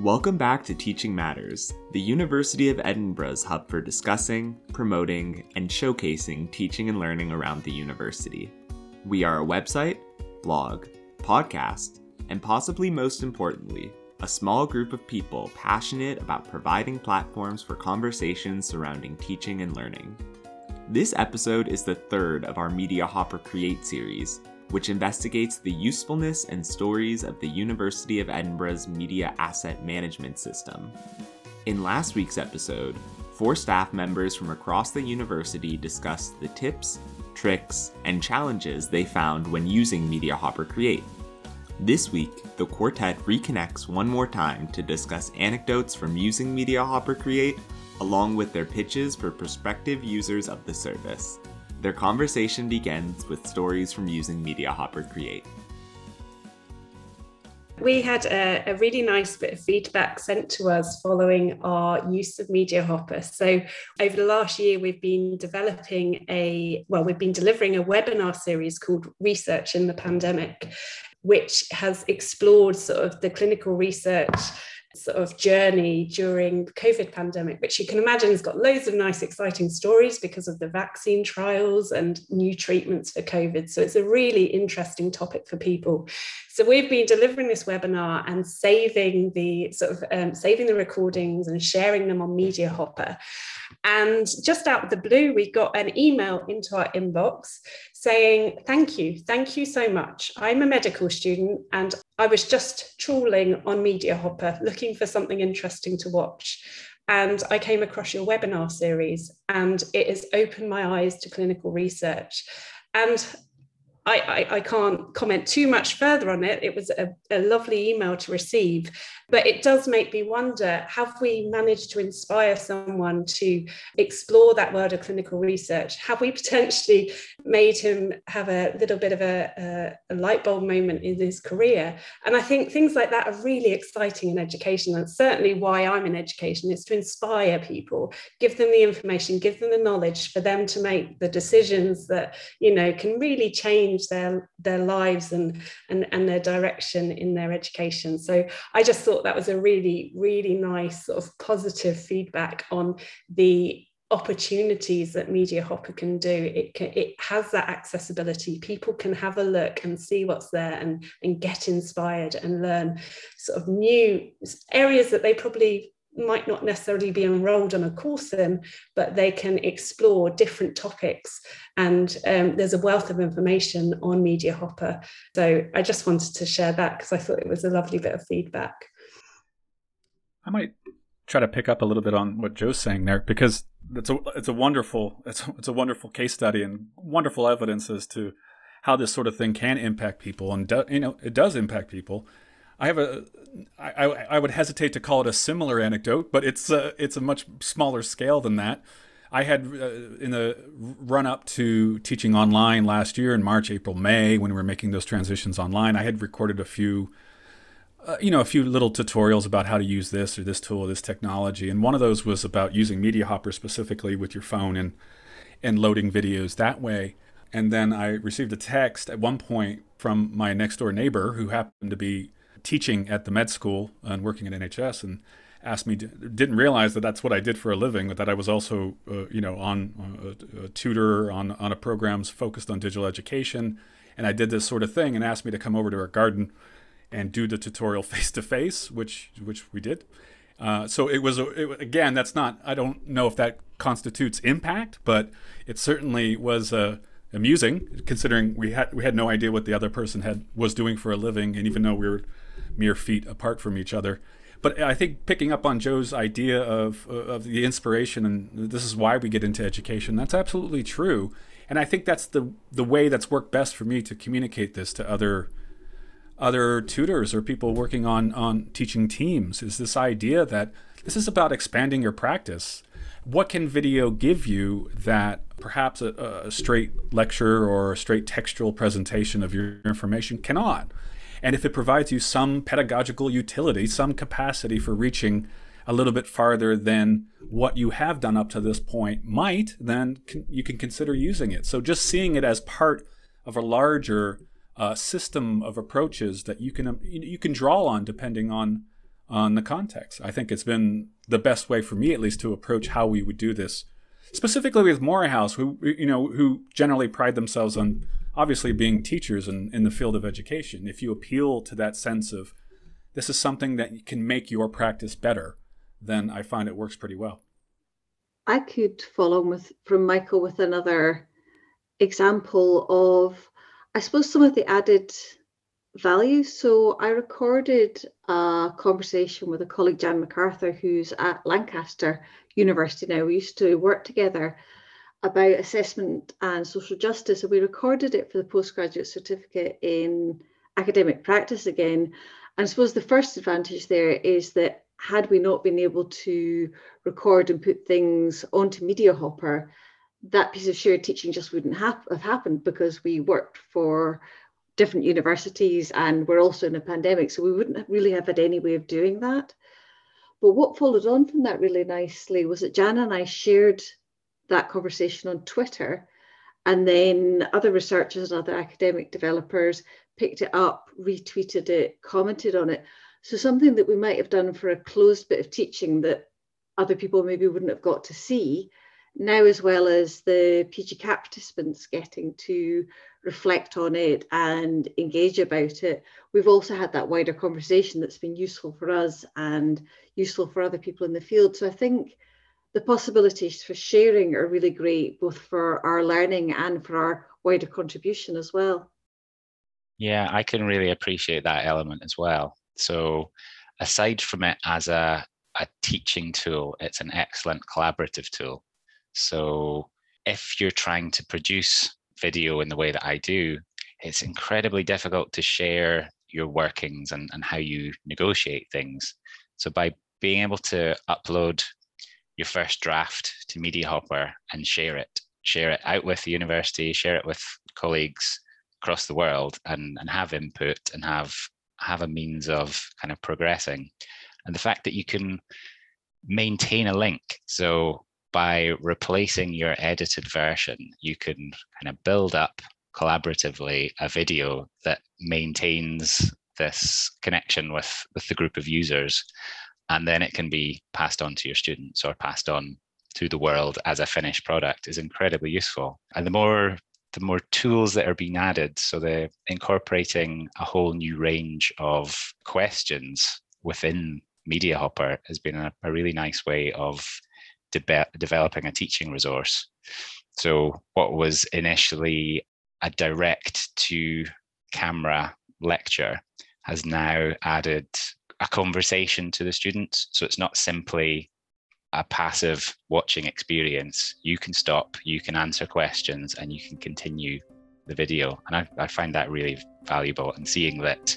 Welcome back to Teaching Matters, the University of Edinburgh's hub for discussing, promoting, and showcasing teaching and learning around the university. We are a website, blog, podcast, and possibly most importantly, a small group of people passionate about providing platforms for conversations surrounding teaching and learning. This episode is the third of our Media Hopper Create series, which investigates the usefulness and stories of the University of Edinburgh's media asset management system. In last week's episode, four staff members from across the university discussed the tips, tricks, and challenges they found when using Media Hopper Create. This week, the quartet reconnects one more time to discuss anecdotes from using Media Hopper Create, along with their pitches for prospective users of the service. Their conversation begins with stories from using Media Hopper Create. We had a, a, really nice bit of feedback sent to us following our use of Media Hopper. So, over the last year, we've been developing a, well, we've been delivering a webinar series called Research in the Pandemic, which has explored sort of the clinical research sort of journey during the COVID pandemic, which you can imagine has got loads of nice, exciting stories because of the vaccine trials and new treatments for COVID. So it's a really interesting topic for people. So we've been delivering this webinar and saving the sort of um, saving the recordings and sharing them on Media Hopper. And just out of the blue, we got an email into our inbox saying, Thank you, thank you so much. I'm a medical student and I was just trawling on Media Hopper looking for something interesting to watch. And I came across your webinar series, and it has opened my eyes to clinical research. And I, I, I, can't comment too much further on it. It was a, a, lovely email to receive, but it does make me wonder have we managed to inspire someone to explore that world of clinical research? Have we potentially made him have a little bit of a, a, a light bulb moment in his career? And I think things like that are really exciting in education. That's certainly why I'm in education, is to inspire people, give them the information, give them the knowledge for them to make the decisions that, you know, can really change their, their lives and, and, and their direction in their education. So I just thought thought that was a really, really nice sort of positive feedback on the opportunities that Media Hopper can do. It can, it has that accessibility. People can have a look and see what's there and, and get inspired and learn sort of new areas that they probably might not necessarily be enrolled on a course in, but they can explore different topics. And um, there's a wealth of information on Media Hopper. So I just wanted to share that because I thought it was a lovely bit of feedback. I might try to pick up a little bit on what Joe's saying there because it's a it's a wonderful it's it's a wonderful case study and wonderful evidence as to how this sort of thing can impact people and do, you know it does impact people. I have a I, I would hesitate to call it a similar anecdote, but it's a, it's a much smaller scale than that. I had uh, in the run up to teaching online last year in March, April, May when we were making those transitions online. I had recorded a few uh, you know, a few little tutorials about how to use this or this tool or this technology. And one of those was about using Media Hopper specifically with your phone and and loading videos that way. And then I received a text at one point from my next door neighbor who happened to be teaching at the med school and working at NHS and asked me didn't realize that that's what I did for a living but that I was also uh, you know on uh, a, a tutor on on a programs focused on digital education and I did this sort of thing and asked me to come over to her garden and do the tutorial face to face, which which we did. Uh, so it was a, it, again. That's not. I don't know if that constitutes impact, but it certainly was uh, amusing, considering we had we had no idea what the other person had was doing for a living, and even though we were mere feet apart from each other. But I think picking up on Joe's idea of uh, of the inspiration, and this is why we get into education. That's absolutely true, and I think that's the the way that's worked best for me to communicate this to other other tutors or people working on on teaching teams is this idea that this is about expanding your practice. What can video give you that perhaps a, a straight lecture or a straight textual presentation of your information cannot? And if it provides you some pedagogical utility, some capacity for reaching a little bit farther than what you have done up to this point might, then you can consider using it. So just seeing it as part of a larger uh, system of approaches that you can um, you can draw on depending on on the context. I think it's been the best way for me, at least, to approach how we would do this, specifically with Moray House, who you know who generally pride themselves on obviously being teachers in, in the field of education. If you appeal to that sense of this is something that can make your practice better, then I find it works pretty well. I could follow with from Michael with another example of, I suppose, some of the added value. So I recorded a conversation with a colleague, Jan McArthur, who's at Lancaster University now. We used to work together about assessment and social justice, and we recorded it for the postgraduate certificate in academic practice again. And I suppose the first advantage there is that had we not been able to record and put things onto Mediahopper, that piece of shared teaching just wouldn't have, have happened because we worked for different universities and we're also in a pandemic. So we wouldn't really have had any way of doing that. But what followed on from that really nicely was that Jana and I shared that conversation on Twitter. And then other researchers and other academic developers picked it up, retweeted it, commented on it. So something that we might have done for a closed bit of teaching that other people maybe wouldn't have got to see, now as well as the PGCAP participants getting to reflect on it and engage about it, we've also had that wider conversation that's been useful for us and useful for other people in the field. So I think the possibilities for sharing are really great, both for our learning and for our wider contribution as well. Yeah, I can really appreciate that element as well. So, aside from it as a, a teaching tool, it's an excellent collaborative tool. So, if you're trying to produce video in the way that I do, it's incredibly difficult to share your workings and, and how you negotiate things. So by being able to upload your first draft to Mediahopper and share it, share it out with the university, share it with colleagues across the world and, and have input and have have a means of kind of progressing. And the fact that you can maintain a link. So by replacing your edited version, you can kind of build up collaboratively a video that maintains this connection with, with the group of users. And then it can be passed on to your students or passed on to the world as a finished product is incredibly useful. And the more the more tools that are being added, so they're incorporating a whole new range of questions within Mediahopper has been a, a really nice way of de- developing a teaching resource. So, what was initially a direct to camera lecture has now added a conversation to the students. So, it's not simply a passive watching experience. You can stop, you can answer questions, and you can continue the video. And I, I find that really valuable and seeing that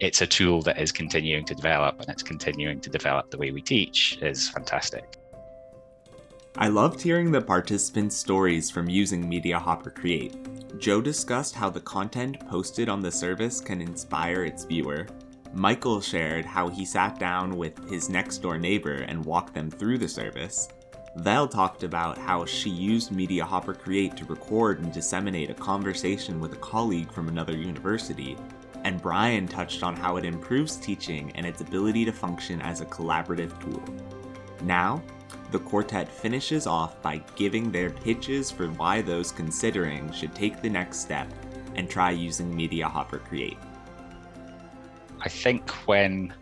it's a tool that is continuing to develop and it's continuing to develop the way we teach is fantastic. I loved hearing the participants' stories from using Mediahopper Create. Joe discussed how the content posted on the service can inspire its viewer. Michael shared how he sat down with his next door neighbor and walked them through the service. Val talked about how she used Mediahopper Create to record and disseminate a conversation with a colleague from another university. And Brian touched on how it improves teaching and its ability to function as a collaborative tool. Now, the quartet finishes off by giving their pitches for why those considering should take the next step and try using Mediahopper Create. I think when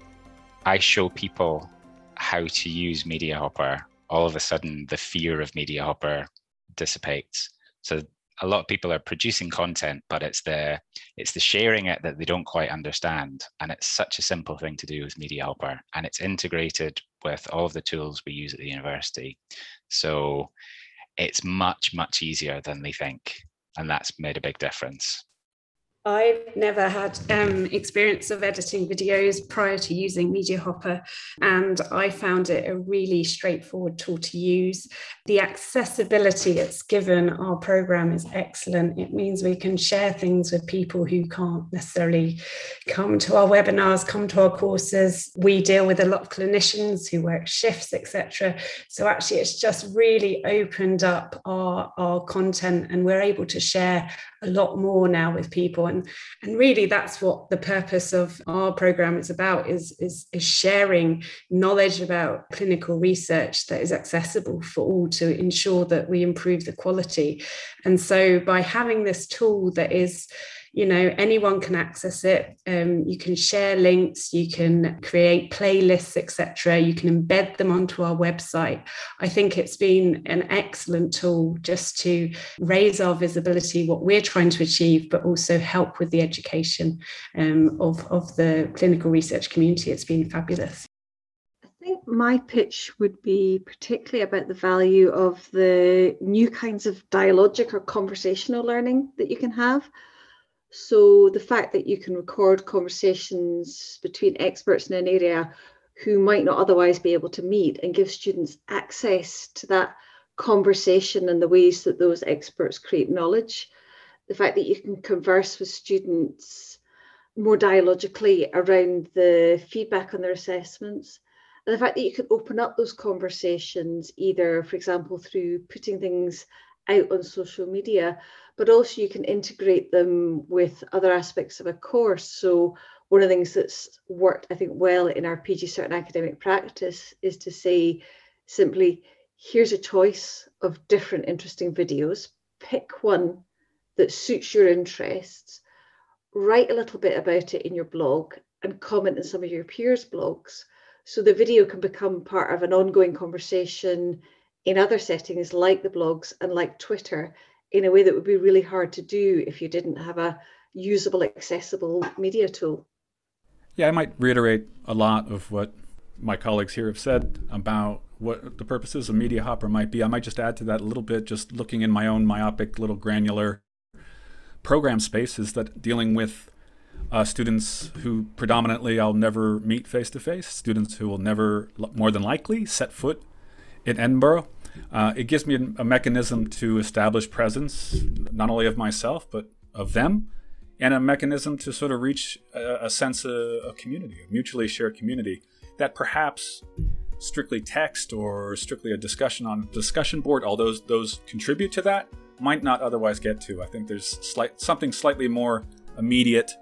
I show people how to use Mediahopper, all of a sudden the fear of Mediahopper dissipates. So a lot of people are producing content but it's the it's the sharing it that they don't quite understand. And it's such a simple thing to do with Mediahopper and it's integrated with all of the tools we use at the university. So it's much much easier than they think. And that's made a big difference I've never had um, experience of editing videos prior to using Mediahopper, and I found it a really straightforward tool to use. The accessibility it's given our program is excellent. It means we can share things with people who can't necessarily come to our webinars, come to our courses. We deal with a lot of clinicians who work shifts, etc. So actually, it's just really opened up our, our content, and we're able to share a lot more now with people. And and really that's what the purpose of our program is about is is, is sharing knowledge about clinical research that is accessible for all to ensure that we improve the quality. And so by having this tool that is you know anyone can access it. Um, you can share links you can create playlists etc you can embed them onto our website. I think it's been an excellent tool just to raise our visibility what we're trying to achieve but also help with the education um, of, of the clinical research community. It's been fabulous. I think my pitch would be particularly about the value of the new kinds of dialogic or conversational learning that you can have. So the fact that you can record conversations between experts in an area who might not otherwise be able to meet and give students access to that conversation and the ways that those experts create knowledge. The fact that you can converse with students more dialogically around the feedback on their assessments. And the fact that you can open up those conversations, either, for example, through putting things out on social media, but also you can integrate them with other aspects of a course. So one of the things that's worked, I think, well in our PG Cert academic practice is to say simply, here's a choice of different interesting videos, pick one that suits your interests, write a little bit about it in your blog and comment in some of your peers' blogs. So the video can become part of an ongoing conversation in other settings like the blogs and like Twitter in a way that would be really hard to do if you didn't have a usable, accessible media tool. Yeah, I might reiterate a lot of what my colleagues here have said about what the purposes of Media Hopper might be. I might just add to that a little bit, just looking in my own myopic, little granular program space, is that dealing with uh, students who predominantly I'll never meet face to face, students who will never, more than likely, set foot in Edinburgh. Uh, it gives me a, a, mechanism to establish presence, not only of myself, but of them, and a mechanism to sort of reach a, a sense of, of community, a mutually shared community that perhaps strictly text or strictly a discussion on a discussion board, all those those contribute to that, might not otherwise get to. I think there's slight something slightly more immediate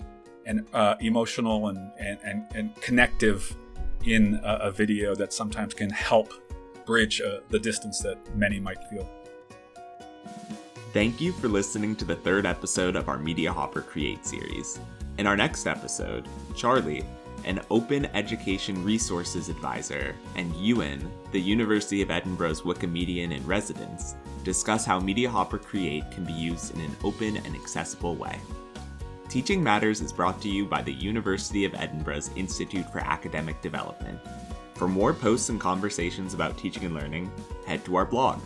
and uh, emotional and, and, and, and connective in a, a video that sometimes can help bridge uh, the distance that many might feel. Thank you for listening to the third episode of our Media Hopper Create series. In our next episode, Charlie, an open education resources advisor, and Ewan, the University of Edinburgh's Wikimedian in residence, discuss how Media Hopper Create can be used in an open and accessible way. Teaching Matters is brought to you by the University of Edinburgh's Institute for Academic Development. For more posts and conversations about teaching and learning, head to our blog.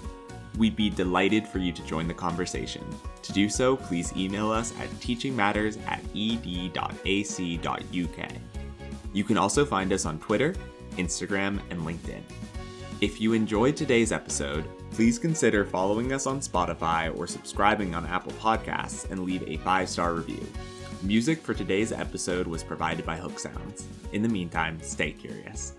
We'd be delighted for you to join the conversation. To do so, please email us at teachingmatters at ed.ac.uk. You can also find us on Twitter, Instagram, and LinkedIn. If you enjoyed today's episode, please consider following us on Spotify or subscribing on Apple Podcasts and leave a five star review. Music for today's episode was provided by Hook Sounds. In the meantime, stay curious.